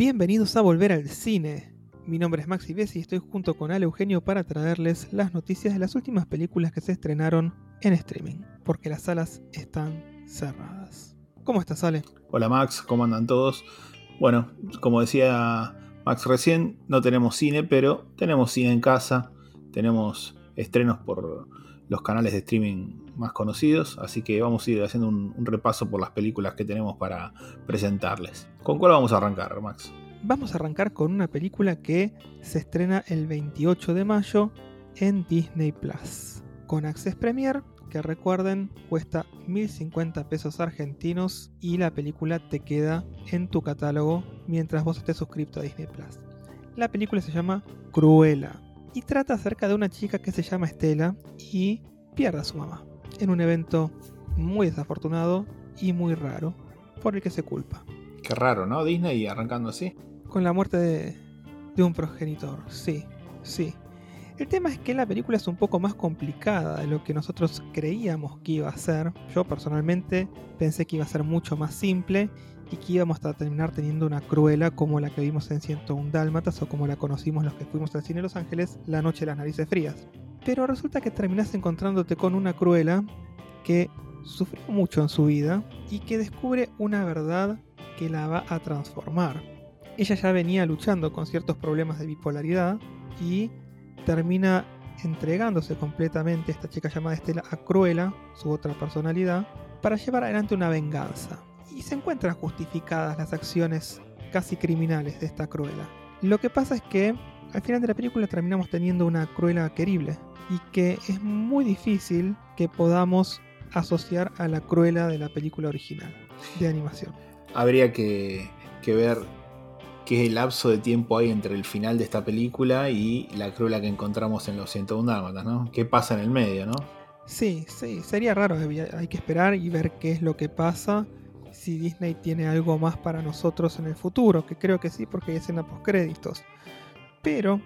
Bienvenidos a Volver al Cine. Mi nombre es Maxi Bessi y estoy junto con Ale Eugenio para traerles las noticias de las últimas películas que se estrenaron en streaming, porque las salas están cerradas. ¿Cómo estás, Ale? Hola Max, ¿cómo andan todos? Bueno, como decía Max recién, no tenemos cine, pero tenemos cine en casa, tenemos estrenos por los canales de streaming más conocidos, así que vamos a ir haciendo un, repaso por las películas que tenemos para presentarles. ¿Con cuál vamos a arrancar, Max? Vamos a arrancar con una película que se estrena el 28 de mayo en Disney Plus, con Access Premier, que recuerden cuesta 1050 pesos argentinos y la película te queda en tu catálogo mientras vos estés suscrito a Disney Plus. La película se llama Cruella y trata acerca de una chica que se llama Estela y pierde a su mamá en un evento muy desafortunado y muy raro por el que se culpa. Qué raro, ¿no? Disney arrancando así. Con la muerte de, de un progenitor, sí, sí. El tema es que la película es un poco más complicada de lo que nosotros creíamos que iba a ser. Yo personalmente pensé que iba a ser mucho más simple y que íbamos a terminar teniendo una cruela como la que vimos en 101 Dálmatas o como la conocimos los que fuimos al cine Los Ángeles la noche de las narices frías. Pero resulta que terminás encontrándote con una cruela que sufrió mucho en su vida y que descubre una verdad que la va a transformar. Ella ya venía luchando con ciertos problemas de bipolaridad y termina entregándose completamente esta chica llamada Estela a Cruella, su otra personalidad, para llevar adelante una venganza y se encuentran justificadas las acciones casi criminales de esta Cruella. Lo que pasa es que al final de la película terminamos teniendo una Cruella querible y que es muy difícil que podamos asociar a la Cruella de la película original de animación. Habría que, ver qué lapso de tiempo hay entre el final de esta película y la Cruella que encontramos en los 101 Dálmatas, ¿no? ¿Qué pasa en el medio, no? Sí, sí, sería raro, hay que esperar y ver qué es lo que pasa si Disney tiene algo más para nosotros en el futuro, que creo que sí porque hay escena post créditos. Pero,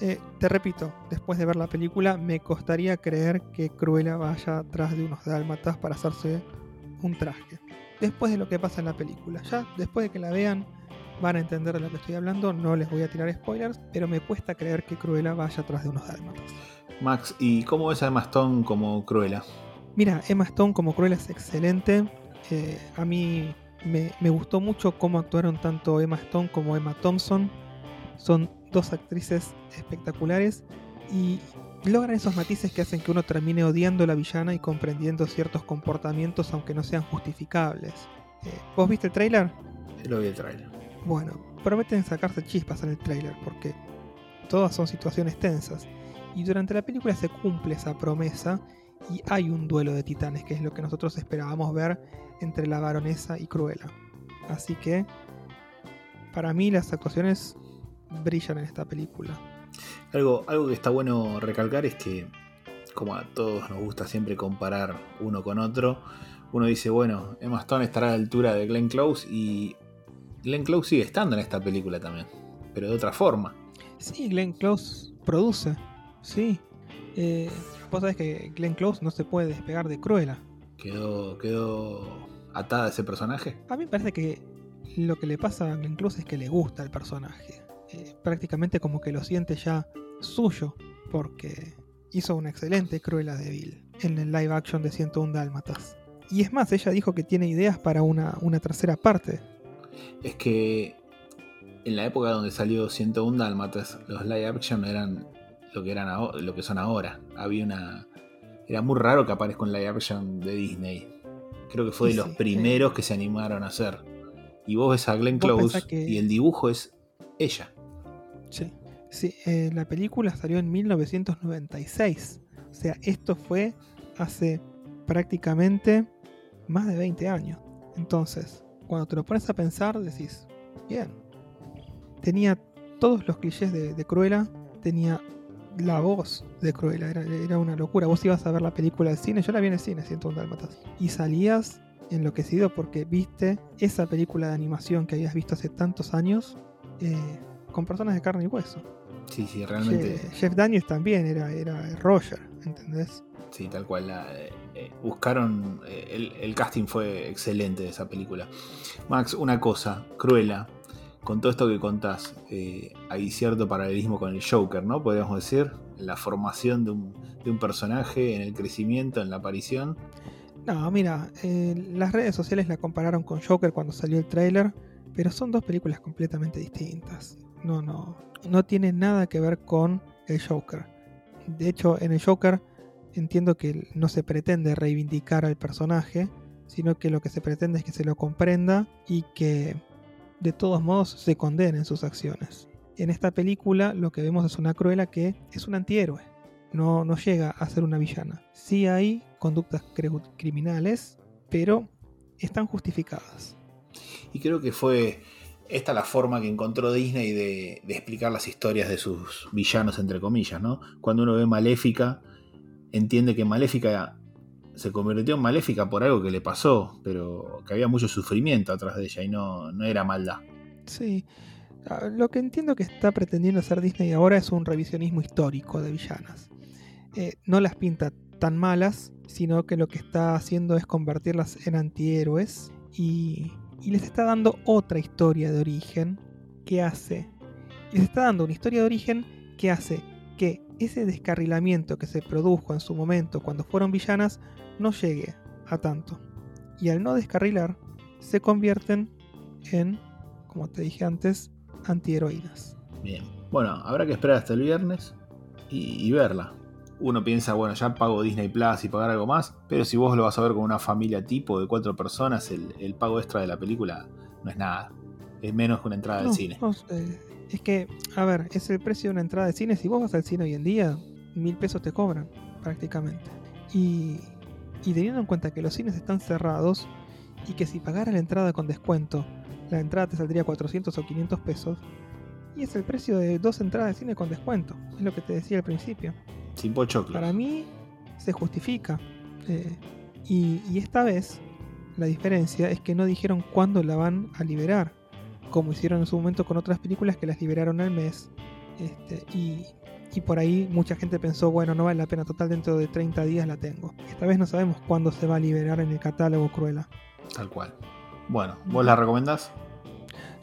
eh, te repito, después de ver la película, me costaría creer que Cruella vaya atrás de unos dálmatas para hacerse un traje. Después de lo que pasa en la película, ya después de que la vean, van a entender de lo que estoy hablando. No les voy a tirar spoilers, pero me cuesta creer que Cruella vaya atrás de unos dálmatas. Max, ¿y cómo ves a Emma Stone como Cruella? Mira, Emma Stone como Cruella es excelente a mí me, gustó mucho cómo actuaron tanto Emma Stone como Emma Thompson. Son dos actrices espectaculares y logran esos matices que hacen que uno termine odiando a la villana y comprendiendo ciertos comportamientos aunque no sean justificables. Eh, ¿Vos viste el trailer? Lo vi el trailer. Bueno, prometen sacarse chispas en el trailer porque todas son situaciones tensas. Y durante la película se cumple esa promesa y hay un duelo de titanes, que es lo que nosotros esperábamos ver entre la baronesa y Cruella. Así que, para mí, las actuaciones brillan en esta película. Algo, algo que está bueno recalcar es que, como a todos nos gusta siempre comparar uno con otro, uno dice, bueno, Emma Stone estará a la altura de Glenn Close y Glenn Close sigue estando en esta película también, pero de otra forma. Sí, Glenn Close produce, sí. Eh, vos sabés que Glenn Close no se puede despegar de Cruella. Quedó, quedó atada a ese personaje. A mí me parece que lo que le pasa a Glenn Close es que le gusta el personaje. Eh, prácticamente como que lo siente ya suyo, porque hizo una excelente Cruella de Vil en el live action de 101 Dálmatas. Y es más, ella dijo que tiene ideas para una, una tercera parte. Es que en la época donde salió 101 Dálmatas, los live action eran lo que, eran, lo que son ahora. Había una. Era muy raro que aparezca un live action de Disney. Creo que fue de los primeros que se animaron a hacer. Y vos ves a Glenn Close y el dibujo es ella. Sí. Sí, eh, la película salió en 1996. O sea, esto fue hace prácticamente más de 20 años. Entonces, cuando te lo pones a pensar, decís, bien. Tenía todos los clichés de, de Cruella, tenía la voz de Cruella, era, una locura. Vos ibas a ver la película del cine, yo la vi en el cine, siento un Dálmatas, y salías enloquecido porque viste esa película de animación que habías visto hace tantos años eh, con personas de carne y hueso. Sí, sí, realmente. Jeff, Daniels también era, era Roger, ¿entendés? Sí, tal cual. Eh, eh, buscaron. el, el, casting fue excelente de esa película. Max, una cosa, Cruella. Con todo esto que contás, eh, hay cierto paralelismo con el Joker, ¿no? Podríamos decir, la formación de un, de un personaje, en el crecimiento, en la aparición. No, mira, eh, las redes sociales la compararon con Joker cuando salió el tráiler, pero son dos películas completamente distintas. No, no, no tiene nada que ver con el Joker. De hecho, en el Joker entiendo que no se pretende reivindicar al personaje, sino que lo que se pretende es que se lo comprenda y que de todos modos se condenen sus acciones. En esta película lo que vemos es una Cruella que es un antihéroe, no, no llega a ser una villana. Sí hay conductas criminales, pero están justificadas. Y creo que fue esta la forma que encontró Disney de, de, explicar las historias de sus villanos, entre comillas, ¿no? Cuando uno ve Maléfica, entiende que Maléfica se convirtió en Maléfica por algo que le pasó, pero que había mucho sufrimiento atrás de ella y no, no era maldad. Sí. Ah, lo que entiendo que está pretendiendo hacer Disney ahora es un revisionismo histórico de villanas. Eh, no las pinta tan malas, sino que lo que está haciendo es convertirlas en antihéroes y, y les está dando otra historia de origen que hace. Les está dando una historia de origen que hace que ese descarrilamiento que se produjo en su momento cuando fueron villanas no llegue a tanto. Y al no descarrilar, se convierten en, como te dije antes, antiheroínas. Bien. Bueno, habrá que esperar hasta el viernes y, y verla uno piensa, bueno, ya pago Disney Plus y pagar algo más, pero si vos lo vas a ver con una familia tipo de cuatro personas, el, el pago extra de la película no es nada. Es menos que una entrada No, al cine. no, eh, es que, a ver, es el precio de una entrada de cine. Si vos vas al cine hoy en día, mil pesos te cobran, prácticamente. Y, y teniendo en cuenta que los cines están cerrados y que si pagaras la entrada con descuento, la entrada te saldría 400 o 500 pesos, y es el precio de dos entradas de cine con descuento. Es lo que te decía al principio. Sin pochoclo. Para mí se justifica. Eh, y, y esta vez la diferencia es que no dijeron cuándo la van a liberar, como hicieron en su momento con otras películas que las liberaron al mes. Este, y, y por ahí mucha gente pensó, bueno, no vale la pena, total dentro de 30 días la tengo. Esta vez no sabemos cuándo se va a liberar en el catálogo Cruella. Tal cual. Bueno, ¿vos la recomendás?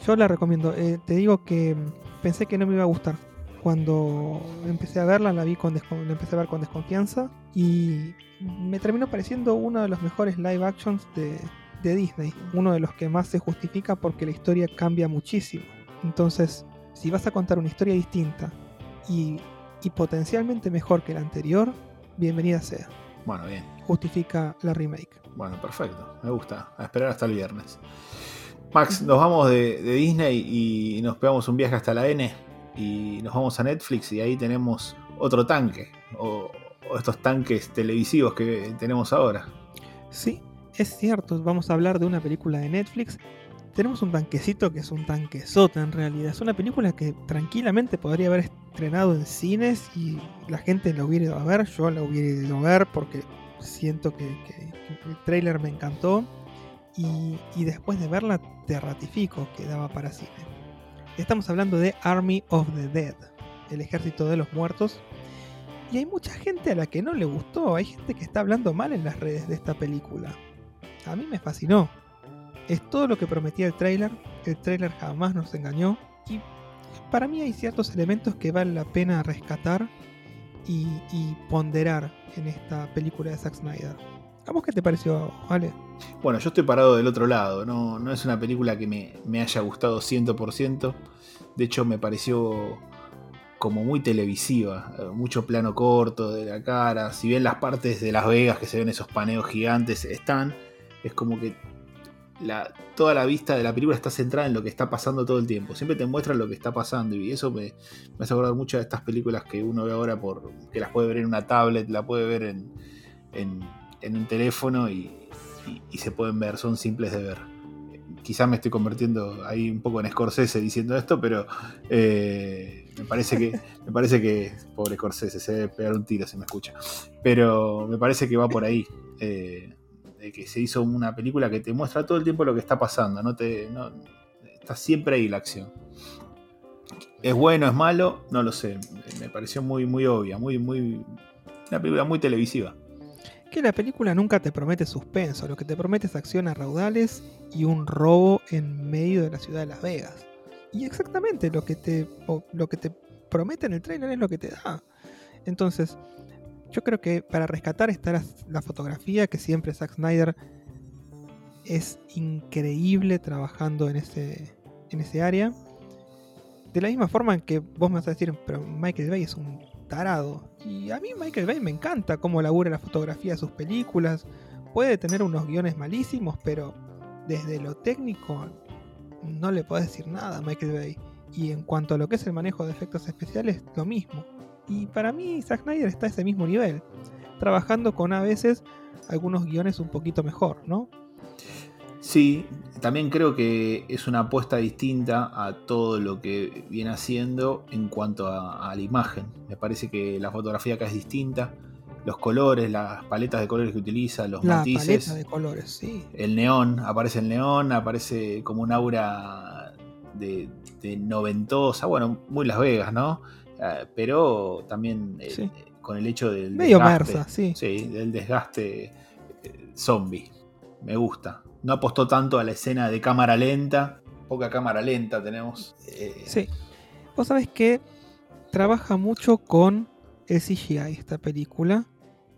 Yo la recomiendo. Eh, te digo que mm, pensé que no me iba a gustar. Cuando empecé a verla, la vi con la empecé a ver con desconfianza y me terminó pareciendo uno de los mejores live actions de, de Disney. Uno de los que más se justifica porque la historia cambia muchísimo. Entonces, si vas a contar una historia distinta y, y potencialmente mejor que la anterior, bienvenida sea. Bueno, bien. Justifica la remake. Bueno, perfecto. Me gusta. A esperar hasta el viernes. Max, nos vamos de, de Disney y nos pegamos un viaje hasta la N y nos vamos a Netflix y ahí tenemos otro tanque. O, o estos tanques televisivos que tenemos ahora. Sí, es cierto, vamos a hablar de una película de Netflix. Tenemos un tanquecito que es un tanquezote en realidad. Es una película que tranquilamente podría haber estrenado en cines y la gente la hubiera ido a ver. Yo la hubiera ido a ver porque siento que, que el trailer me encantó. Y, y después de verla te ratifico que daba para cine. Estamos hablando de Army of the Dead, el ejército de los muertos. Y hay mucha gente a la que no le gustó. Hay gente que está hablando mal en las redes de esta película. A mí me fascinó. Es todo lo que prometía el tráiler. El tráiler jamás nos engañó. Y para mí hay ciertos elementos que vale la pena rescatar y, ponderar en esta película de Zack Snyder. ¿A vos qué te pareció, Ale? Bueno, yo estoy parado del otro lado. No, no es una película que me, me haya gustado 100%. De hecho, me pareció como muy televisiva. eh, Mucho plano corto de la cara. Si bien las partes de Las Vegas que se ven esos paneos gigantes están, es como que la, toda la vista de la película está centrada en lo que está pasando todo el tiempo. Siempre te muestran lo que está pasando y eso me, me hace acordar mucho de estas películas que uno ve ahora por que las puede ver en una tablet, la puede ver en, en, en un teléfono y, y, y se pueden ver, son simples de ver. Quizás me estoy convirtiendo ahí un poco en Scorsese diciendo esto, pero eh, me parece que, me parece que, pobre Scorsese, se debe pegar un tiro si me escucha. Pero me parece que va por ahí. eh, de que se hizo una película que te muestra todo el tiempo lo que está pasando. No te, está siempre ahí la acción. ¿Es bueno, es malo? No lo sé. Me pareció muy, muy obvia, muy, muy. Una película muy televisiva. Que la película nunca te promete suspenso. Lo que te promete es acción a raudales y un robo en medio de la ciudad de Las Vegas. Y exactamente lo que te, lo que te promete en el trailer es lo que te da. Entonces, yo creo que para rescatar está la, fotografía, que siempre Zack Snyder es increíble trabajando en ese, en ese área. De la misma forma en que vos me vas a decir, pero Michael Bay es un tarado. Y a mí Michael Bay me encanta cómo labura la fotografía de sus películas. Puede tener unos guiones malísimos, pero desde lo técnico no le puedo decir nada a Michael Bay. Y en cuanto a lo que es el manejo de efectos especiales, lo mismo. Y para mí Zack Snyder está a ese mismo nivel, trabajando con a veces algunos guiones un poquito mejor, ¿no? Sí, también creo que es una apuesta distinta a todo lo que viene haciendo en cuanto a, la imagen. Me parece que la fotografía acá es distinta. Los colores, las paletas de colores que utiliza, los la matices. Paleta de colores, sí. El neón, aparece el neón, aparece como un aura de, de noventosa, bueno, muy Las Vegas, ¿no? Ah, pero también eh, con el hecho del Medio desgaste, sí. Sí, del desgaste eh, zombie. Me gusta. No apostó tanto a la escena de cámara lenta. Poca cámara lenta tenemos. Eh, sí. Vos sabés que trabaja mucho con el CGI esta película.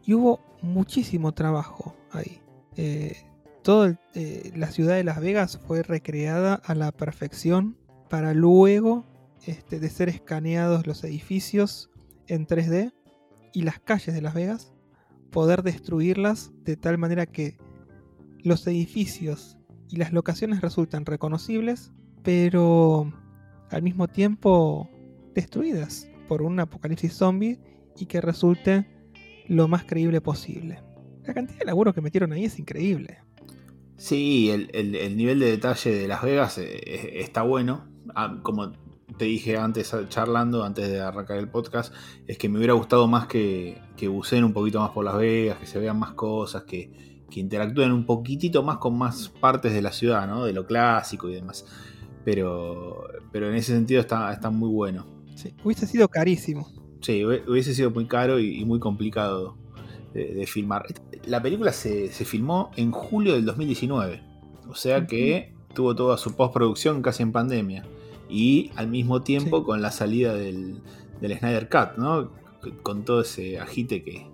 Y hubo muchísimo trabajo ahí. toda la ciudad de Las Vegas fue recreada a la perfección para luego este, de ser escaneados los edificios en 3D y las calles de Las Vegas, poder destruirlas de tal manera que los edificios y las locaciones resultan reconocibles, pero al mismo tiempo destruidas por un apocalipsis zombie y que resulte lo más creíble posible. La cantidad de laburo que metieron ahí es increíble. Sí, el, nivel de detalle de Las Vegas eh, está bueno. Ah, como te dije antes, charlando, antes de arrancar el podcast, es que me hubiera gustado más que, que buceen un poquito más por Las Vegas, que se vean más cosas, que, que interactúen un poquitito más con más partes de la ciudad, ¿no? De lo clásico y demás. Pero, pero en ese sentido está, está muy bueno. Sí, hubiese sido carísimo. Sí, hubiese sido muy caro y, muy complicado de, filmar. La película se, se, filmó en julio del 2019. O sea que tuvo toda su postproducción casi en pandemia y al mismo tiempo con la salida del, Snyder Cut, ¿no? Con todo ese agite que,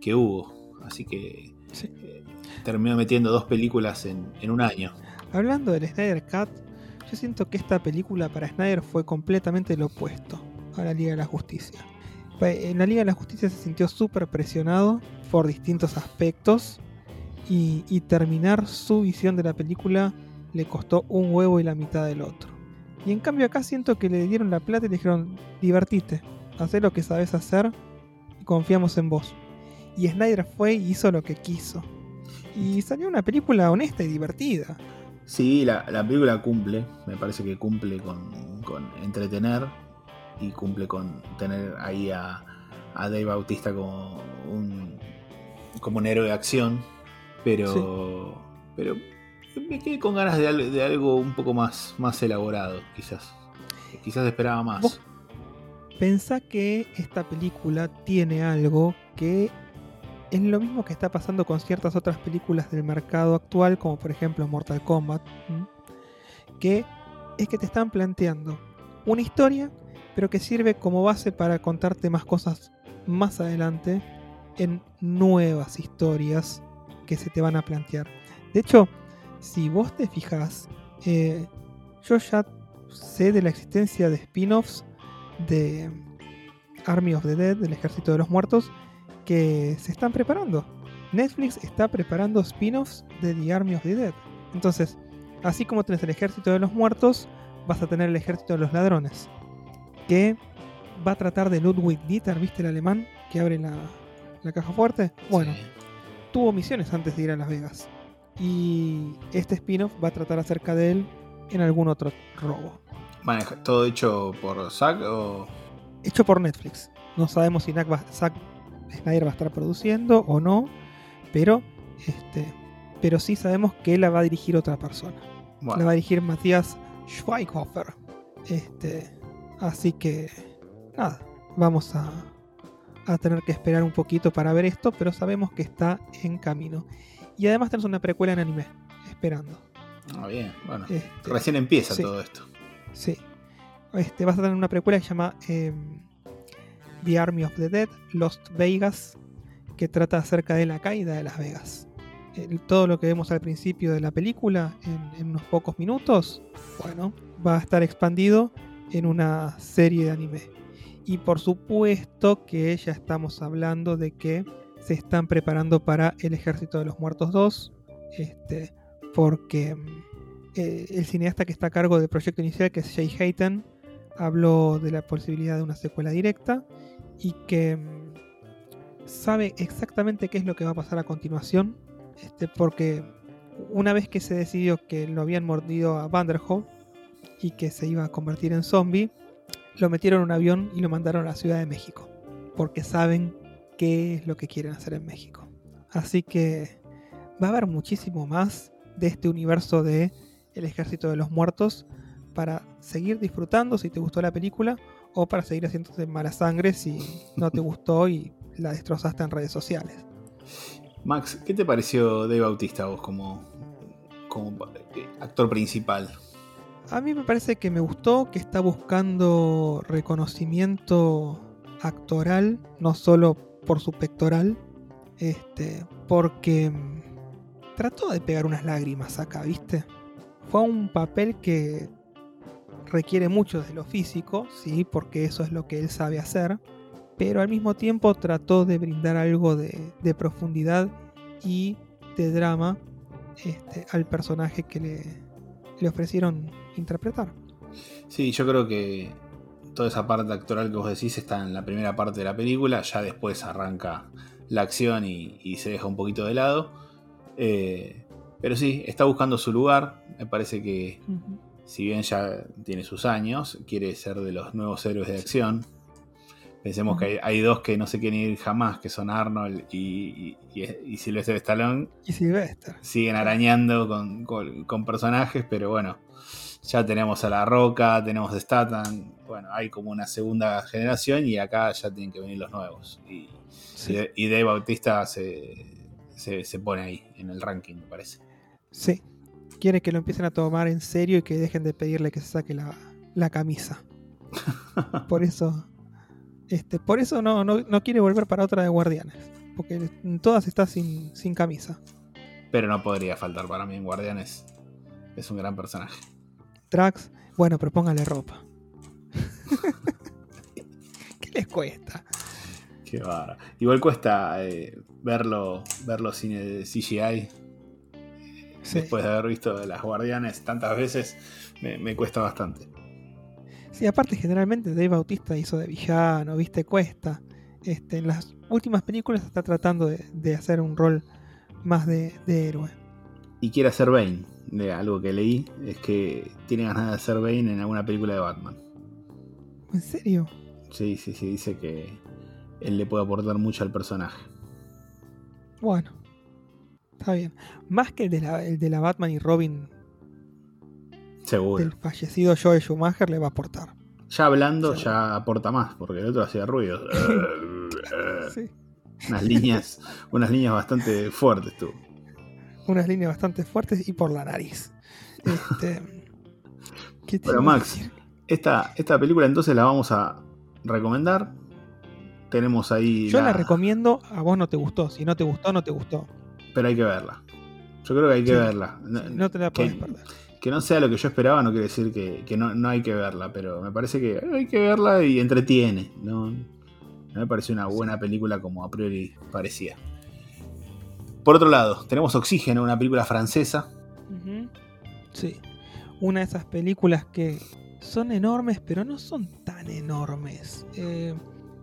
que hubo. Así que eh, terminó metiendo dos películas en, un año. Hablando del Snyder Cut, yo siento que esta película para Snyder fue completamente lo opuesto a la Liga de la Justicia. En la Liga de la Justicia se sintió súper presionado por distintos aspectos y, y terminar su visión de la película le costó un huevo y la mitad del otro. Y en cambio acá siento que le dieron la plata y le dijeron, divertite, haz lo que sabes hacer y confiamos en vos. Y Snyder fue y hizo lo que quiso. Y salió una película honesta y divertida. Sí, la, película cumple, me parece que cumple con, entretener y cumple con tener ahí a, a Dave Bautista como un, como un héroe de acción, pero, pero me quedé con ganas de, algo un poco más, más elaborado, quizás. Quizás esperaba más. Pensá que esta película tiene algo que es lo mismo que está pasando con ciertas otras películas del mercado actual, como por ejemplo Mortal Kombat, que es que te están planteando una historia, pero que sirve como base para contarte más cosas más adelante en nuevas historias que se te van a plantear. De hecho, si vos te fijas, eh, yo ya sé de la existencia de spin-offs de Army of the Dead, del Ejército de los Muertos, que se están preparando. Netflix está preparando spin-offs de The Army of the Dead. Entonces, así como tenés el Ejército de los Muertos, vas a tener el Ejército de los Ladrones, que va a tratar de Ludwig Dieter, ¿viste el alemán que abre la, la caja fuerte? Bueno, tuvo misiones antes de ir a Las Vegas. Y este spin-off va a tratar acerca de él en algún otro robo. ¿Todo hecho por Zack o...? Hecho por Netflix. No sabemos si Zack Snyder va a estar produciendo o no, pero este, pero sí sabemos que la va a dirigir otra persona. La va a dirigir Matías Schweighofer. Este, así que nada, vamos a, a tener que esperar un poquito para ver esto, pero sabemos que está en camino. Y además tenemos una precuela en anime, esperando. Ah, bien, bueno. Este, recién empieza todo esto. Sí. este, vas a tener una precuela que se llama em, The Army of the Dead, Lost Vegas, que trata acerca de la caída de Las Vegas. todo lo que vemos al principio de la película, en, en unos pocos minutos, bueno, va a estar expandido en una serie de anime. Y por supuesto que ya estamos hablando de que se están preparando para el Ejército de los Muertos 2, este, porque eh, el cineasta que está a cargo del proyecto inicial, que es Jay Hayton, habló de la posibilidad de una secuela directa y que mm, sabe exactamente qué es lo que va a pasar a continuación, este, porque una vez que se decidió que lo habían mordido a Vanderhoff y que se iba a convertir en zombie, lo metieron en un avión y lo mandaron a la Ciudad de México, porque saben qué es lo que quieren hacer en México. Así que va a haber muchísimo más de este universo de El Ejército de los Muertos para seguir disfrutando si te gustó la película o para seguir haciéndote mala sangre si no te gustó y la destrozaste en redes sociales. Max, ¿qué te pareció Dave Bautista vos como, como actor principal? A mí me parece que me gustó, que está buscando reconocimiento actoral, no solo por su pectoral, este, porque trató de pegar unas lágrimas acá, ¿viste? Fue un papel que requiere mucho de lo físico, sí, porque eso es lo que él sabe hacer, pero al mismo tiempo trató de brindar algo de, profundidad y de drama este, al personaje que le, le ofrecieron interpretar. Sí, yo creo que toda esa parte actoral que vos decís está en la primera parte de la película, ya después arranca la acción y se deja un poquito de lado. Eh, pero sí, está buscando su lugar. Me parece que, si bien ya tiene sus años, quiere ser de los nuevos héroes de acción. Pensemos que hay, dos que no se quieren ir jamás, que son Arnold y, y, y, Sylvester Stallone. Y Sylvester. Siguen arañando con, personajes, pero bueno, ya tenemos a La Roca, tenemos a Statham. Bueno, hay como una segunda generación y acá ya tienen que venir los nuevos. Y, y Dave Bautista se, se, pone ahí en el ranking, me parece. Sí. Quiere que lo empiecen a tomar en serio y que dejen de pedirle que se saque la, camisa. por eso. Este, por eso no, no, quiere volver para otra de Guardianes. Porque en todas está sin, sin camisa. Pero no podría faltar para mí en Guardianes. Es un gran personaje. Trax, bueno, pero póngale ropa. ¿Qué les cuesta? Qué Igual cuesta eh, verlo, verlo sin CGI. Después de haber visto Las Guardianes tantas veces, me, cuesta bastante. Sí, aparte generalmente Dave Bautista hizo de villano, viste, cuesta. Este, en las últimas películas está tratando de, hacer un rol más de, héroe. Y quiere hacer Bane. De algo que leí es que tiene ganas de hacer Bane en alguna película de Batman. ¿En serio? Sí, sí, sí, dice que él le puede aportar mucho al personaje. Bueno, está bien. Más que el de la, Batman y Robin. Seguro. El fallecido Joe Schumacher le va a aportar. Ya hablando, ya aporta más, porque el otro hacía ruido. sí. Unas líneas, unas líneas bastante fuertes tú. Unas líneas bastante fuertes y por la nariz. Este, Pero Max, esta, esta película entonces la vamos a recomendar tenemos ahí. Yo la... recomiendo, a vos no te gustó. Si no te gustó, no te gustó. Pero hay que verla. Yo creo que hay que verla. No, te la puedes perder. Que no sea lo que yo esperaba, no quiere decir que, no, hay que verla, pero me parece que hay que verla y entretiene. No, me parece una buena película como a priori parecía. Por otro lado, tenemos Oxígeno, una película francesa. Sí. Una de esas películas que son enormes, pero no son tan enormes. Eh,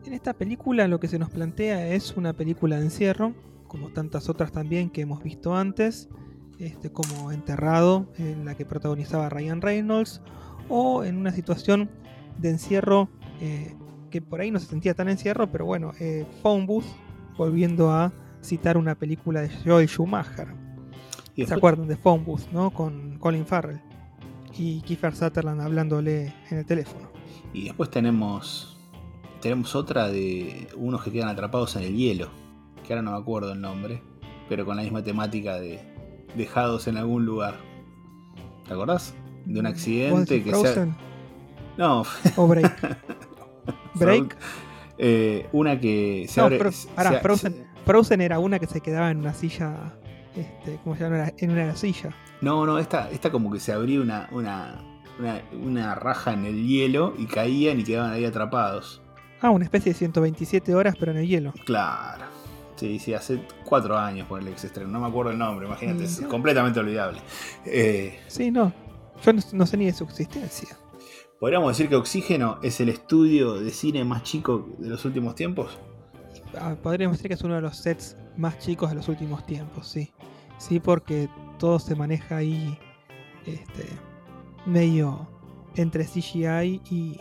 en esta película lo que se nos plantea es una película de encierro, como tantas otras también que hemos visto antes, este, como Enterrado, en la que protagonizaba Ryan Reynolds, o en una situación de encierro eh, que por ahí no se sentía tan encierro, pero bueno, eh, Phone Booth, volviendo a citar una película de Joel Schumacher. ¿Se acuerdan de Booth, no? Con Colin Farrell y Kiefer Sutherland hablándole en el teléfono. Y después tenemos tenemos otra de unos que quedan atrapados en el hielo, que ahora no me acuerdo el nombre, pero con la misma temática de dejados en algún lugar. ¿Te acordás? De un accidente que se... No. ¿O Break? ¿Break? Eh, una que se No, abre. Fro- se- Frozen, se- Frozen era una que se quedaba en una silla. Este, ¿Cómo se llama? En una silla. No, no, esta, esta como que se abría una, una, una, una raja en el hielo y caían y quedaban ahí atrapados. Ah, una especie de 127 horas, pero en el hielo. Claro. Sí, sí, hace cuatro años por el ex estreno. No me acuerdo el nombre, imagínate, es completamente olvidable. Eh, Sí, no. Yo no, no sé ni de su existencia. ¿Podríamos decir que Oxígeno es el estudio de cine más chico de los últimos tiempos? Ah, Podríamos decir que es uno de los sets más chicos de los últimos tiempos, sí. Sí, porque todo se maneja ahí este, medio entre CGI y,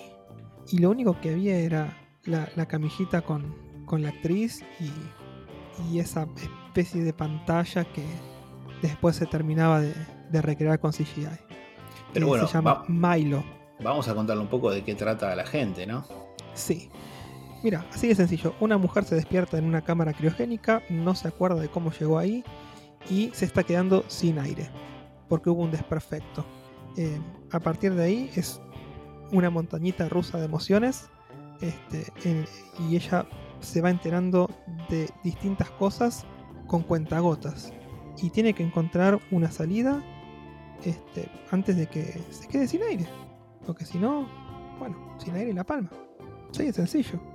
y lo único que había era la, la camillita con, con la actriz y, y esa especie de pantalla que después se terminaba de, de recrear con CGI. Pero bueno, se llama va- Milo. vamos a contarle un poco de qué trata a la gente, ¿no? Sí. Mira, así de sencillo. Una mujer se despierta en una cámara criogénica, no se acuerda de cómo llegó ahí y se está quedando sin aire porque hubo un desperfecto. Eh, a partir de ahí es una montañita rusa de emociones este, y ella se va enterando de distintas cosas con cuentagotas y tiene que encontrar una salida este, antes de que se quede sin aire. Porque si no, bueno, sin aire la palma. Sí, es sencillo.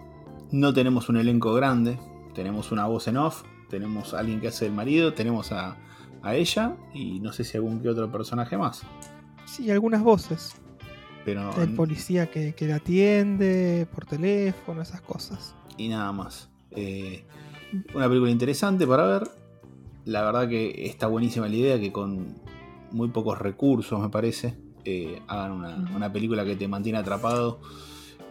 No tenemos un elenco grande, tenemos una voz en off, tenemos a alguien que hace el marido, tenemos a, a ella y no sé si algún que otro personaje más. Sí, algunas voces. Pero El policía que, que la atiende por teléfono, esas cosas. y nada más. Eh, una película interesante para ver. La verdad que está buenísima la idea que con muy pocos recursos, me parece, eh, hagan una, una película que te mantiene atrapado.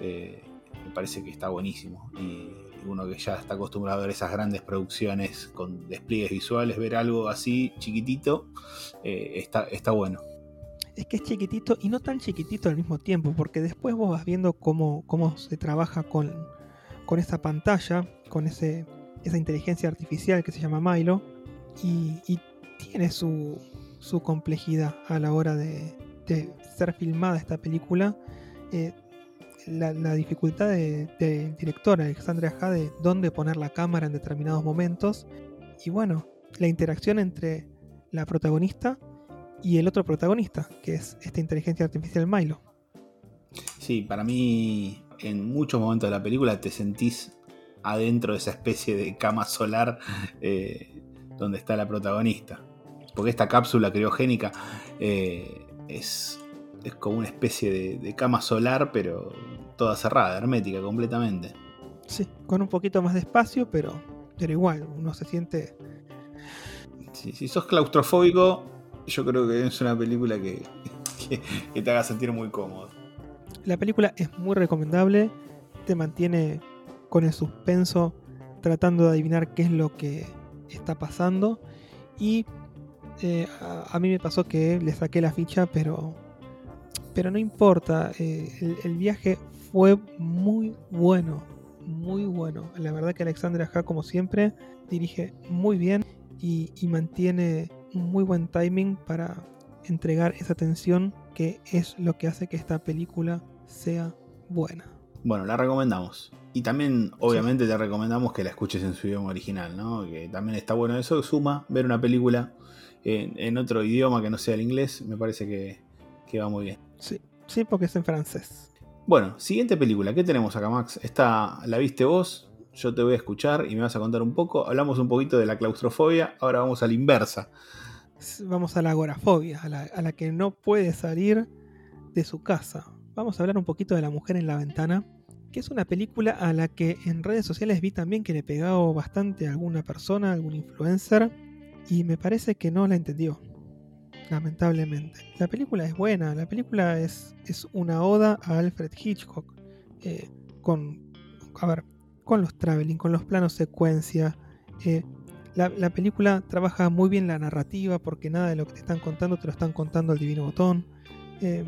Eh, parece que está buenísimo. Y uno que ya está acostumbrado a ver esas grandes producciones con despliegues visuales, ver algo así chiquitito, eh, está, está bueno. Es que es chiquitito y no tan chiquitito al mismo tiempo, porque después vos vas viendo cómo, cómo se trabaja con, con esa pantalla, con ese, esa inteligencia artificial que se llama Milo, y, tiene su, su complejidad a la hora de, de ser filmada esta película. Eh, la, dificultad de- del director Alexandra Ha de dónde poner la cámara en determinados momentos, y bueno, la interacción entre la protagonista y el otro protagonista, que es esta inteligencia artificial Milo. Sí, para mí en muchos momentos de la película te sentís adentro de esa especie de cama solar eh, donde está la protagonista. Porque esta cápsula criogénica eh, es, es como una especie de, de cama solar, pero toda cerrada, hermética completamente. Sí, con un poquito más de espacio, pero, pero igual, uno se siente... Si, si sos claustrofóbico, yo creo que es una película que, que- que te haga sentir muy cómodo. La película es muy recomendable, te mantiene con el suspenso tratando de adivinar qué es lo que está pasando y eh, a, a mí me pasó que le saqué la ficha, pero, pero no importa, eh, el, el viaje fue muy bueno, muy bueno. La verdad que Alexandra Ha, como siempre, dirige muy bien y, y mantiene un muy buen timing para entregar esa tensión que es lo que hace que esta película sea buena. Bueno, la recomendamos. Y también, obviamente, te recomendamos que la escuches en su idioma original, ¿no? Que también está bueno eso. Suma ver una película en, en otro idioma que no sea el inglés, me parece que, que va muy bien. Sí, sí, porque es en francés. Bueno, siguiente película. ¿Qué tenemos acá, Max? Esta la viste vos, yo te voy a escuchar y me vas a contar un poco. Hablamos un poquito de la claustrofobia, ahora vamos a la inversa. Vamos a la agorafobia, a la, a la que no puede salir de su casa. Vamos a hablar un poquito de La Mujer en la Ventana, que es una película a la que en redes sociales vi también que le pegaba bastante a alguna persona, algún influencer, y me parece que no la entendió. Lamentablemente. La película es buena, la película es, es una oda a Alfred Hitchcock. eh, con, a ver, con los traveling, con los planos secuencia. eh, la, la película trabaja muy bien la narrativa porque nada de lo que te están contando te lo están contando al divino botón. Eh,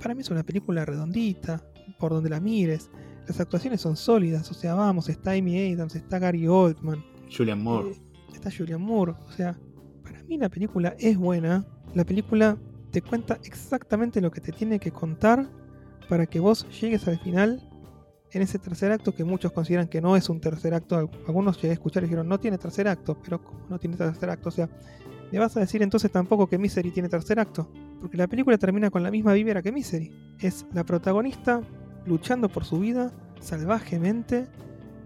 para mí es una película redondita, por donde la mires. Las actuaciones son sólidas, o sea, vamos, está Amy Adams, está Gary Oldman, Julian Moore. está Julian Moore. O sea, para mí la película es buena. La película te cuenta exactamente lo que te tiene que contar para que vos llegues al final en ese tercer acto que muchos consideran que no es un tercer acto. Algunos llegué a escuchar y dijeron, no tiene tercer acto, pero no tiene tercer acto? O sea, ¿me vas a decir entonces tampoco que Misery tiene tercer acto? Porque la película termina con la misma vívera que Misery. Es la protagonista luchando por su vida salvajemente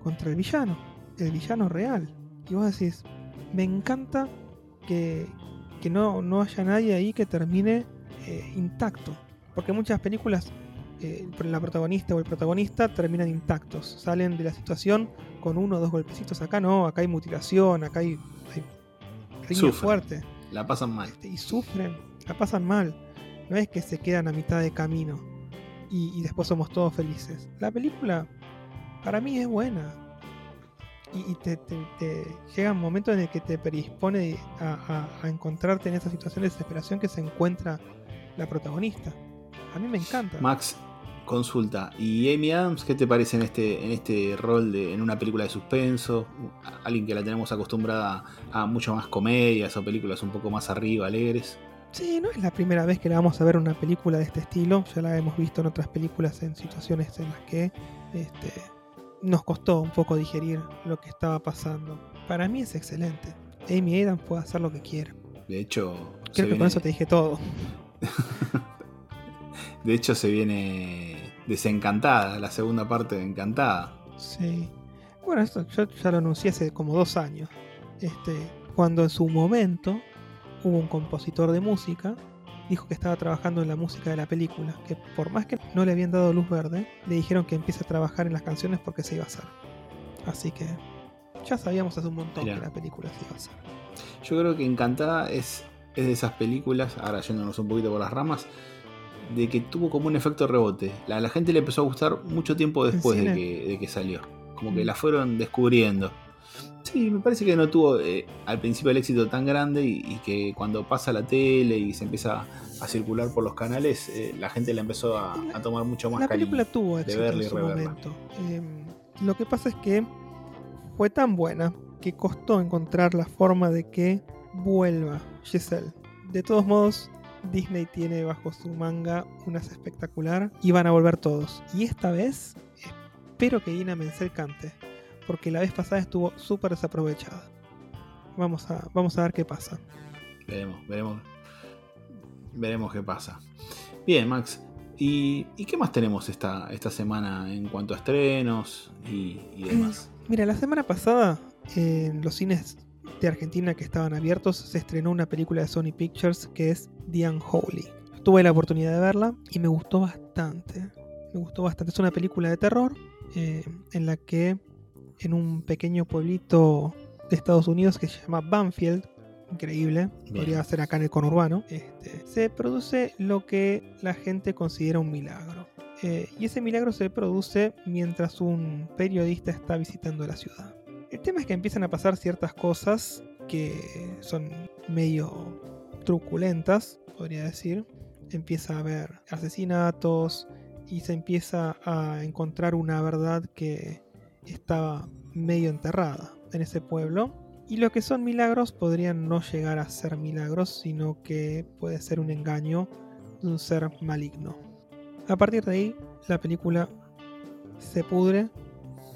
contra el villano, el villano real. Y vos decís, me encanta que, que no, no haya nadie ahí que termine eh, intacto. Porque muchas películas eh, la protagonista o el protagonista terminan intactos, salen de la situación con uno o dos golpecitos. Acá no, acá hay mutilación, acá hay, hay fuerte. La pasan mal. Este, y sufren, la pasan mal. No es que se quedan a mitad de camino y, después somos todos felices. La película, para mí, es buena. Y, te, llega un momento en el que te predispone a, a encontrarte en esa situación de desesperación que se encuentra la protagonista. A mí me encanta. Max, consulta. ¿Y Amy Adams qué te parece en este, en este rol de, en una película de suspenso? Alguien que la tenemos acostumbrada a mucho más comedias o películas un poco más arriba, alegres. Sí, no es la primera vez que la vamos a ver una película de este estilo. Ya la hemos visto en otras películas en situaciones en las que este, nos costó un poco digerir lo que estaba pasando. Para mí es excelente. Amy Adams puede hacer lo que quiera. De hecho, creo que con eso te dije todo. De hecho, se viene desencantada, la segunda parte de Encantada. Sí. Bueno, esto yo ya lo anuncié hace como dos años. Este, cuando en su momento hubo un compositor de música, dijo que estaba trabajando en la música de la película, que por más que no le habían dado luz verde, le dijeron que empiece a trabajar en las canciones porque se iba a hacer. Así que ya sabíamos hace un montón que la película se iba a hacer. Yo creo que Encantada es, es de esas películas, ahora yéndonos un poquito por las ramas, de que tuvo como un efecto rebote. La, la gente le empezó a gustar mucho tiempo después de que, salió. Como que mm. la fueron descubriendo. Sí, me parece que no tuvo eh, al principio el éxito tan grande y, que cuando pasa la tele y se empieza a circular por los canales, eh, la gente la empezó a, tomar mucho más La película tuvo éxito en su momento. Em, lo que pasa es que fue tan buena que costó encontrar la forma de que vuelva Giselle. De todos modos, Disney tiene bajo su manga unas espectacular y van a volver todos. Y esta vez espero que Ina Menzel cante, porque la vez pasada estuvo súper desaprovechada. Vamos a, vamos a ver qué pasa. Veremos, veremos. Veremos qué pasa. Bien, Max. ¿Y, qué más tenemos esta, esta semana en cuanto a estrenos y, demás? mira, la semana pasada en los cines de Argentina que estaban abiertos, se estrenó una película de Sony Pictures que es The Unholy. Tuve la oportunidad de verla y me gustó bastante. Me gustó bastante. Es una película de terror eh, en la que en un pequeño pueblito de Estados Unidos que se llama Banfield, increíble, podría ser acá en el conurbano, este, se produce lo que la gente considera un milagro. Eh, y ese milagro se produce mientras un periodista está visitando la ciudad. El tema es que empiezan a pasar ciertas cosas que son medio truculentas, podría decir. Empieza a haber asesinatos y se empieza a encontrar una verdad que estaba medio enterrada en ese pueblo. Y lo que son milagros podrían no llegar a ser milagros, sino que puede ser un engaño de un ser maligno. A partir de ahí, la película se pudre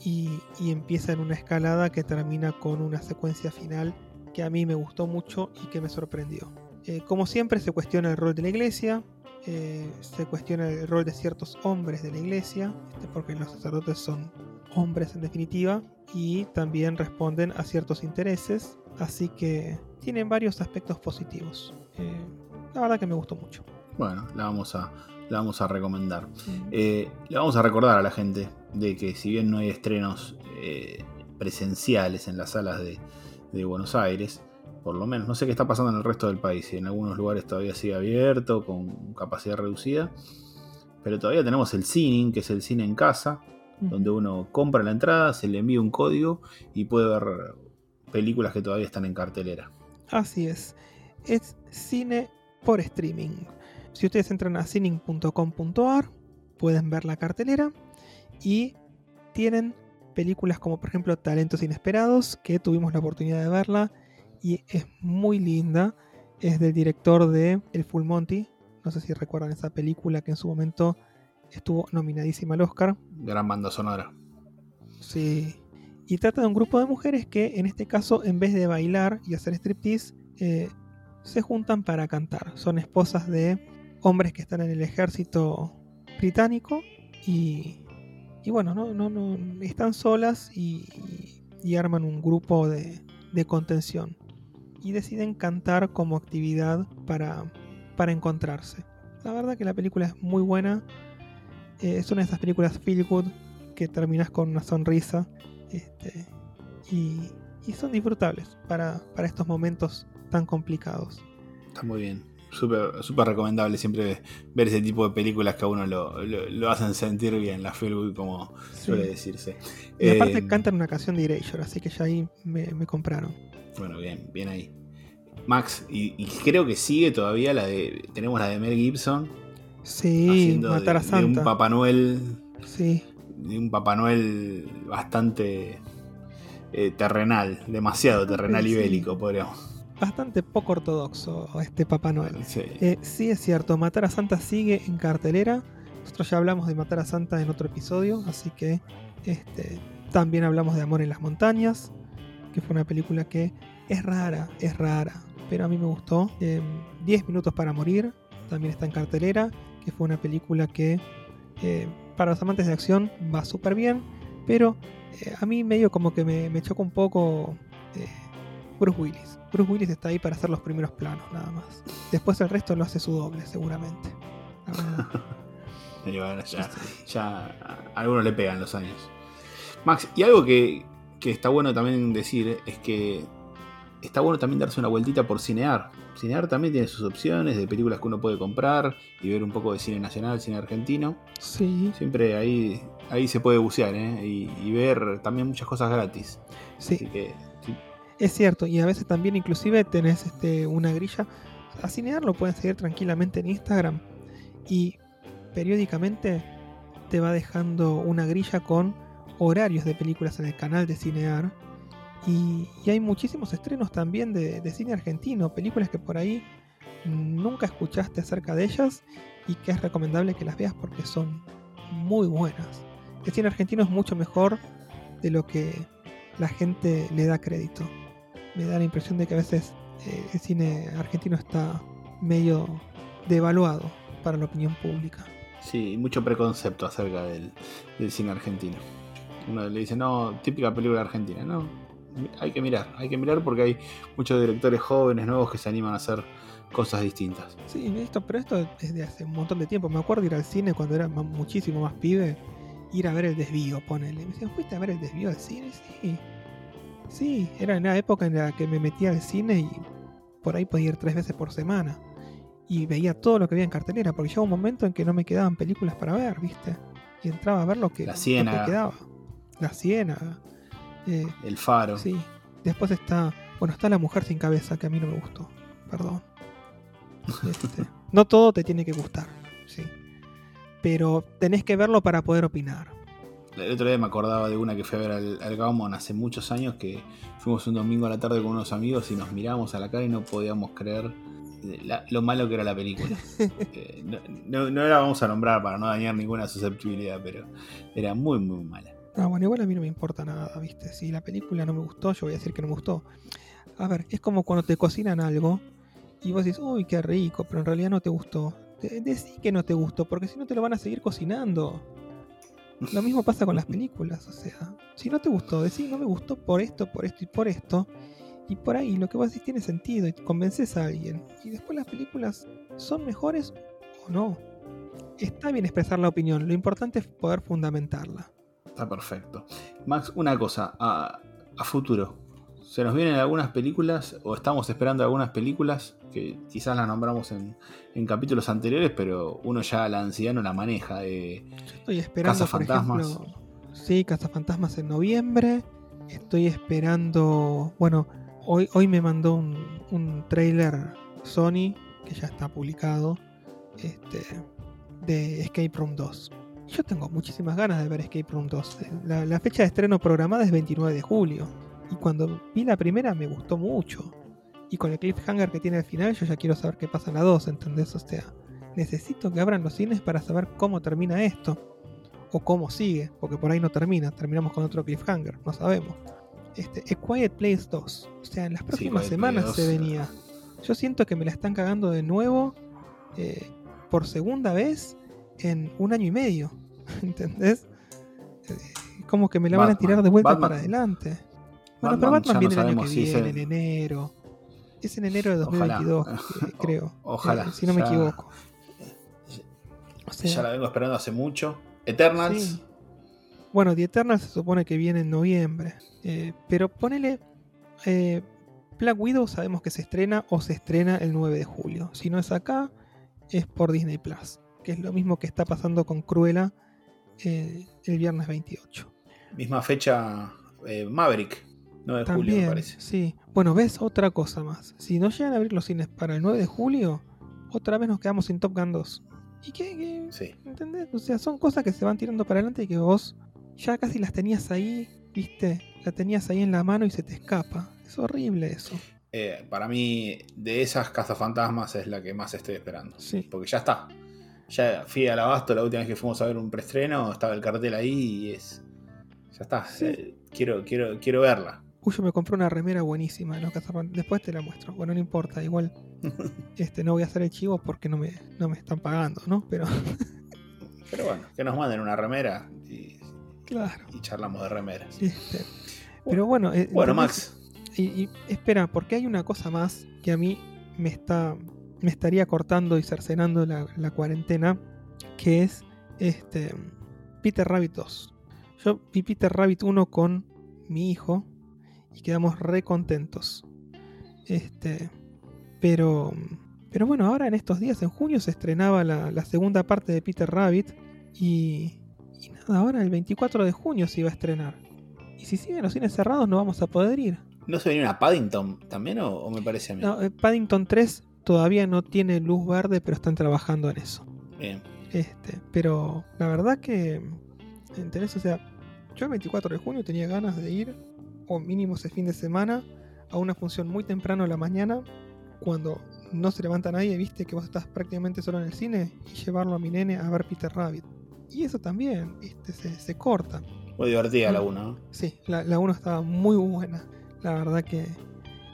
y, empieza en una escalada que termina con una secuencia final que a mí me gustó mucho y que me sorprendió. Eh, como siempre se cuestiona el rol de la iglesia, eh, se cuestiona el rol de ciertos hombres de la iglesia, este, porque los sacerdotes son hombres en definitiva, y también responden a ciertos intereses, así que tienen varios aspectos positivos. Eh, la verdad que me gustó mucho. Bueno, la vamos a, la vamos a recomendar. le vamos a recordar a la gente de que si bien no hay estrenos eh, presenciales en las salas de, Buenos Aires, por lo menos, no sé qué está pasando en el resto del país, si en algunos lugares todavía sigue abierto, con capacidad reducida, pero todavía tenemos el cine, que es el cine en casa, donde uno compra la entrada, se le envía un código y puede ver películas que todavía están en cartelera. Así es, es cine por streaming. Si ustedes entran a cine.com.ar, pueden ver la cartelera y tienen películas como por ejemplo Talentos Inesperados, que tuvimos la oportunidad de verla y es muy linda. Es del director de El Full Monty. No sé si recuerdan esa película que en su momento estuvo nominadísima al Oscar. Gran banda sonora. Sí. Y trata de un grupo de mujeres que, en este caso, en vez de bailar y hacer striptease, eh, se juntan para cantar. Son esposas de hombres que están en el ejército británico y, y bueno, no, no, no, están solas y, y arman un grupo de, de, contención y deciden cantar como actividad para, para encontrarse. La verdad que la película es muy buena. Eh, es una de esas películas feel good que terminas con una sonrisa este, y, y, son disfrutables para, para estos momentos tan complicados. Está muy bien. Súper super recomendable siempre ver ese tipo de películas que a uno lo, lo, lo hacen sentir bien, la feel como sí. suele decirse. Y aparte eh, cantan una canción de Erasure, así que ya ahí me, me, compraron. Bueno, bien, bien ahí. Max, y, y, creo que sigue todavía la de. Tenemos la de Mel Gibson. Sí, matar de, a Santa. De un Papá Noel. Sí. De un Papá Noel bastante eh, terrenal, demasiado terrenal sí. y bélico, podríamos bastante poco ortodoxo este Papá Noel. Sí. Eh, sí. es cierto, Matar a Santa sigue en cartelera. Nosotros ya hablamos de Matar a Santa en otro episodio, así que este, también hablamos de Amor en las Montañas, que fue una película que es rara, es rara, pero a mí me gustó. Eh, 10 minutos para morir, también está en cartelera, que fue una película que eh, para los amantes de acción va súper bien, pero eh, a mí medio como que me, me choca un poco eh, Bruce Willis. Bruce Willis está ahí para hacer los primeros planos, nada más. Después el resto lo hace su doble, seguramente. y bueno, ya, ya a algunos le pegan los años. Max, y algo que, que, está bueno también decir es que está bueno también darse una vueltita por Cinear. Cinear también tiene sus opciones de películas que uno puede comprar y ver un poco de cine nacional, cine argentino. Sí. Siempre ahí, ahí se puede bucear ¿eh? y, y, ver también muchas cosas gratis. Sí. Así que, sí. Es cierto, y a veces también inclusive tenés este, una grilla. A Cinear lo pueden seguir tranquilamente en Instagram y periódicamente te va dejando una grilla con horarios de películas en el canal de Cinear. Y, hay muchísimos estrenos también de, de, cine argentino, películas que por ahí nunca escuchaste acerca de ellas y que es recomendable que las veas porque son muy buenas. El cine argentino es mucho mejor de lo que la gente le da crédito me da la impresión de que a veces eh, el cine argentino está medio devaluado para la opinión pública. Sí, mucho preconcepto acerca del, del, cine argentino. Uno le dice, no, típica película argentina. No, hay que mirar, hay que mirar porque hay muchos directores jóvenes, nuevos que se animan a hacer cosas distintas. Sí, esto, pero esto es de hace un montón de tiempo. Me acuerdo ir al cine cuando era muchísimo más pibe, ir a ver el desvío, ponele. Me decían, ¿fuiste a ver el desvío al cine? Sí. Sí, era en la época en la que me metía al cine y por ahí podía ir tres veces por semana. Y veía todo lo que había en cartelera, porque llegó un momento en que no me quedaban películas para ver, ¿viste? Y entraba a ver lo que, la que quedaba. La Ciénaga. Eh, el Faro. Sí. Después está. Bueno, está La Mujer sin Cabeza, que a mí no me gustó. Perdón. Este, no todo te tiene que gustar, sí. Pero tenés que verlo para poder opinar. El otro día me acordaba de una que fui a ver al, al Gaumont hace muchos años que fuimos un domingo a la tarde con unos amigos y nos mirábamos a la cara y no podíamos creer la, lo malo que era la película. eh, no, no, no, la vamos a nombrar para no dañar ninguna susceptibilidad, pero era muy, muy mala. Ah, bueno, igual a mí no me importa nada, ¿viste? Si la película no me gustó, yo voy a decir que no me gustó. A ver, es como cuando te cocinan algo y vos dices, uy, qué rico, pero en realidad no te gustó. Decí que no te gustó, porque si no te lo van a seguir cocinando. Lo mismo pasa con las películas, o sea, si no te gustó, decís no me gustó por esto, por esto y por esto, y por ahí lo que vos decís tiene sentido y convences a alguien. Y después las películas son mejores o no. Está bien expresar la opinión, lo importante es poder fundamentarla. Está perfecto. Max, una cosa, a, a futuro, ¿se nos vienen algunas películas o estamos esperando algunas películas que quizás las nombramos en, en, capítulos anteriores, pero uno ya la ansiedad no la maneja. Eh, Yo estoy esperando, Casa Fantasmas. Ejemplo, sí, Fantasmas en noviembre. Estoy esperando. Bueno, hoy, hoy me mandó un, un trailer Sony, que ya está publicado, este, de Escape Room 2. Yo tengo muchísimas ganas de ver Escape Room 2. La, la fecha de estreno programada es 29 de julio. Y cuando vi la primera me gustó mucho y con el cliffhanger que tiene al final, yo ya quiero saber qué pasa en la 2, ¿entendés? O sea, necesito que abran los cines para saber cómo termina esto. O cómo sigue, porque por ahí no termina, terminamos con otro cliffhanger, no sabemos. Este, A Quiet Place 2. O sea, en las próximas semanas se 2, venía. Yo siento que me la están cagando de nuevo eh, por segunda vez en un año y medio. ¿Entendés? Eh, como que me la van a tirar de vuelta Batman. para adelante. Bueno, pero Batman ya Batman no viene el año que si viene, el- en enero. Es en enero de Ojalá. 2022, eh, creo. Ojalá. Eh, si no me equivoco. O sea, ya la vengo esperando hace mucho. Eternals. Sí. Bueno, The Eternal se supone que viene en noviembre. Eh, pero ponele. eh, Black Widow sabemos que se estrena o se estrena el 9 de julio. Si no es acá, es por Disney Plus. Que es lo mismo que está pasando con Cruella eh, el viernes 28. Misma fecha eh, Maverick. 9 de julio, me parece. sí. Bueno, ves otra cosa más. Si no llegan a abrir los cines para el 9 de julio, otra vez nos quedamos sin Top Gun 2. ¿Y qué? qué? Sí. ¿Entendés? O sea, son cosas que se van tirando para adelante y que vos ya casi las tenías ahí, ¿viste? La tenías ahí en la mano y se te escapa. Es horrible eso. Eh, para mí, de esas cazafantasmas es la que más estoy esperando. Sí. Porque ya está. Ya fui al abasto la última vez que fuimos a ver un preestreno, estaba el cartel ahí y es. Ya está. Sí. Eh, quiero, quiero, quiero verla. Uy, yo me compré una remera buenísima los Después te la muestro. Bueno, no importa, igual este no voy a hacer el chivo porque no me, no me están pagando, ¿no? Pero Pero bueno, que nos manden una remera y, claro. y charlamos de remeras. Este, pero bueno, eh, Bueno. Max, Y, y espera, porque hay una cosa más que a mí me está me estaría cortando y cercenando la, la cuarentena, que es este Peter Rabbit 2. Yo vi Peter Rabbit 1 con mi hijo y quedamos re contentos. Este, pero pero bueno, ahora en estos días en junio se estrenaba la, la segunda parte de Peter Rabbit y y nada, ahora el 24 de junio se iba a estrenar. Y si siguen los cines cerrados no vamos a poder ir. ¿no se venía una Paddington también o, o me parece a mí? No, eh, Paddington 3 todavía no tiene luz verde, pero están trabajando en eso. Bien. Este, pero la verdad que ¿entendés? O sea, yo el 24 de junio tenía ganas de ir, o mínimo ese fin de semana, a una función muy temprano a la mañana, cuando no se levanta nadie, viste que vos estás prácticamente solo en el cine, y llevarlo a mi nene a ver Peter Rabbit. Y eso también, viste, se, se corta. Muy divertida la Mm. 1. Sí, la, la 1 estaba muy buena. La verdad que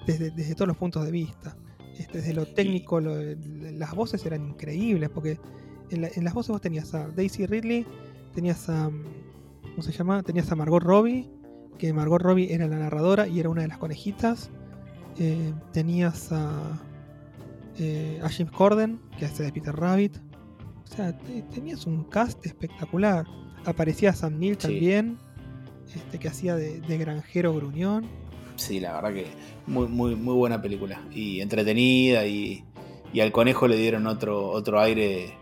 desde, desde todos los puntos de vista. Este, desde lo técnico, lo- las voces eran increíbles, porque en, la- en las voces vos tenías a Daisy Ridley, tenías a... mm, ¿Cómo se llama? Tenías a Margot Robbie, que Margot Robbie era la narradora y era una de las conejitas. Eh, tenías a, eh, a James Corden, que hace de Peter Rabbit. O sea, te- tenías un cast espectacular. Aparecía Sam Neill Sí. también, este, que hacía de, de granjero gruñón. Sí, la verdad que muy, muy, muy buena película. Y entretenida y, y al conejo le dieron otro, otro aire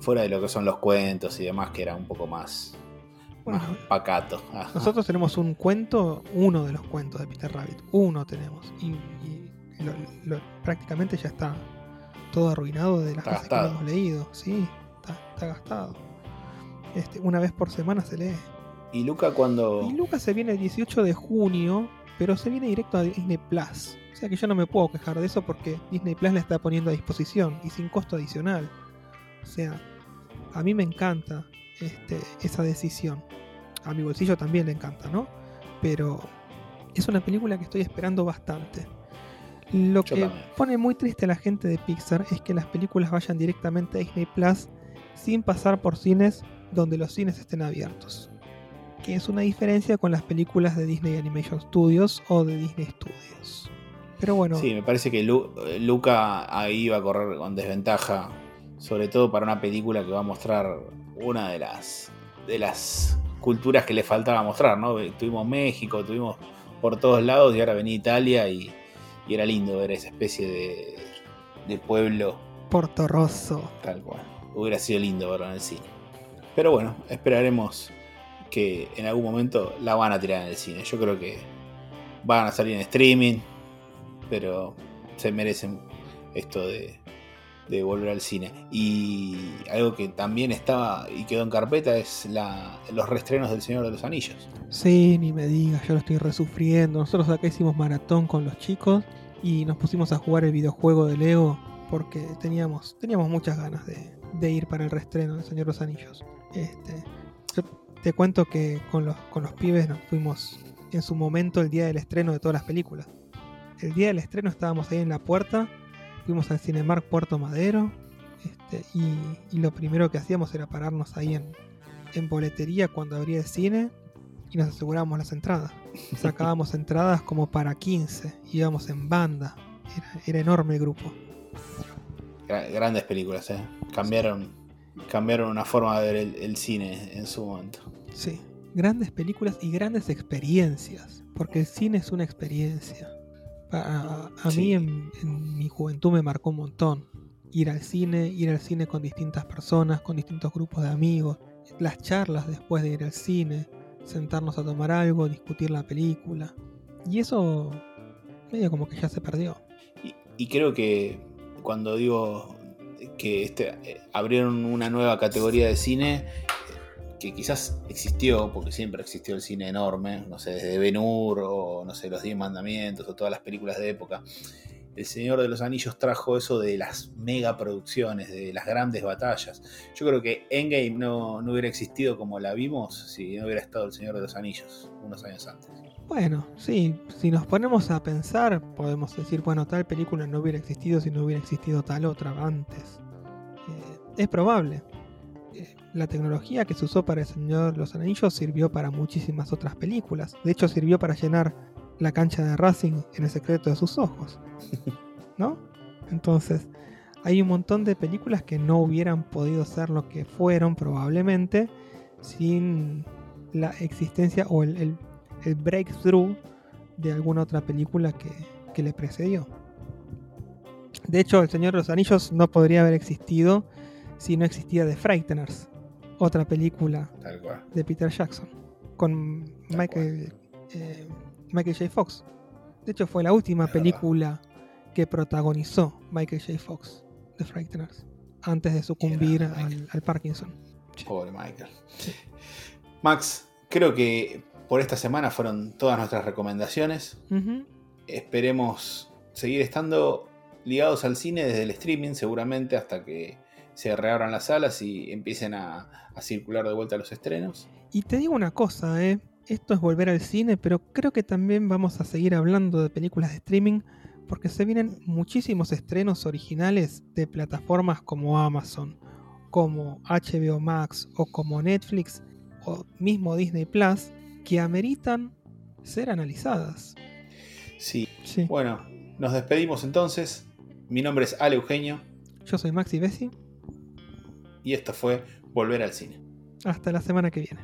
fuera de lo que son los cuentos y demás, que era un poco más, Bueno, más pacato. Ajá. nosotros tenemos un cuento, uno de los cuentos de Peter Rabbit, uno tenemos. Y, y lo- lo- prácticamente ya está todo arruinado de las Está que gastado. lo hemos leído. Sí, está, está gastado. Este, una vez por semana se lee. Y Luca cuando... Y Lucas se viene el 18 de junio, pero se viene directo a Disney Plus. O sea que yo no me puedo quejar de eso porque Disney Plus la está poniendo a disposición y sin costo adicional. O sea, a mí me encanta este, esa decisión. A mi bolsillo también le encanta, ¿no? Pero es una película que estoy esperando bastante. Lo Yo que también. pone muy triste a la gente de Pixar es que las películas vayan directamente a Disney Plus sin pasar por cines donde los cines estén abiertos. Que es una diferencia con las películas de Disney Animation Studios o de Disney Studios. Pero bueno, Sí, me parece que Lu- Luca ahí va a correr con desventaja, sobre todo para una película que va a mostrar una de las de las culturas que le faltaba mostrar, ¿no? Tuvimos México, tuvimos por todos lados y ahora venía Italia y, y era lindo ver esa especie de, de pueblo Porto Rosso. tal cual. Hubiera sido lindo verlo en el cine. Pero bueno, esperaremos que en algún momento la van a tirar en el cine. Yo creo que van a salir en streaming, pero se merecen esto de, volver al cine. Y algo que también estaba y quedó en carpeta es la, los reestrenos del Señor de los Anillos. Sí, ni me digas, yo lo estoy resufriendo. Nosotros acá hicimos maratón con los chicos y nos pusimos a jugar el videojuego de Lego porque teníamos, teníamos muchas ganas de, de ir para el reestreno de Señor de los Anillos. Este, te cuento que con los, con los pibes nos fuimos en su momento el día del estreno de todas las películas. El día del estreno estábamos ahí en la puerta, fuimos al Cinemark Puerto Madero este, y, y lo primero que hacíamos era pararnos ahí en, en boletería cuando abría el cine y nos asegurábamos las entradas. Sacábamos entradas como para 15, íbamos en banda, era, era enorme el grupo. Gra- Grandes películas, ¿eh? Cambiaron, cambiaron una forma de ver el, el cine en su momento. Sí, grandes películas y grandes experiencias, porque el cine es una experiencia. A, a Sí. mí en, en mi juventud me marcó un montón. Ir al cine, ir al cine con distintas personas, con distintos grupos de amigos, las charlas después de ir al cine, sentarnos a tomar algo, discutir la película. Y eso medio como que ya se perdió. Y, y creo que cuando digo que este, eh, abrieron una nueva categoría de cine, eh, que quizás existió, porque siempre existió el cine enorme, no sé, desde Ben Hur o no sé, Los Diez Mandamientos o todas las películas de época. El Señor de los Anillos trajo eso de las mega producciones, de las grandes batallas. Yo creo que Endgame no, no hubiera existido como la vimos si no hubiera estado el Señor de los Anillos unos años antes. Bueno, sí, si nos ponemos a pensar, podemos decir, bueno, tal película no hubiera existido si no hubiera existido tal otra antes. Eh, es probable. Eh, la tecnología que se usó para el Señor de los Anillos sirvió para muchísimas otras películas. De hecho, sirvió para llenar la cancha de Racing en el secreto de sus ojos. ¿No? Entonces, hay un montón de películas que no hubieran podido ser lo que fueron probablemente sin la existencia o el, el- el breakthrough de alguna otra película que, que le precedió. De hecho, El Señor de los Anillos no podría haber existido si no existía The Frighteners, otra película de Peter Jackson, con Michael, eh, Michael J. Fox. De hecho, fue la última verdad. película que protagonizó Michael J. Fox, The Frighteners, antes de sucumbir al, al Parkinson. Pobre Michael. Sí. Max, creo que por esta semana fueron todas nuestras recomendaciones. Esperemos seguir estando ligados al cine desde el streaming, seguramente hasta que se reabran las salas y empiecen a, a circular de vuelta los estrenos. Y te digo una cosa, ¿eh? Esto es volver al cine, pero creo que también vamos a seguir hablando de películas de streaming porque se vienen muchísimos estrenos originales de plataformas como Amazon, como HBO Max o como Netflix o mismo Disney Plus que ameritan ser analizadas. Sí, Sí. bueno, nos despedimos entonces. Mi nombre es Ale Eugenio Yo soy Maxi Bessi. y esto fue Volver al Cine. Hasta la semana que viene.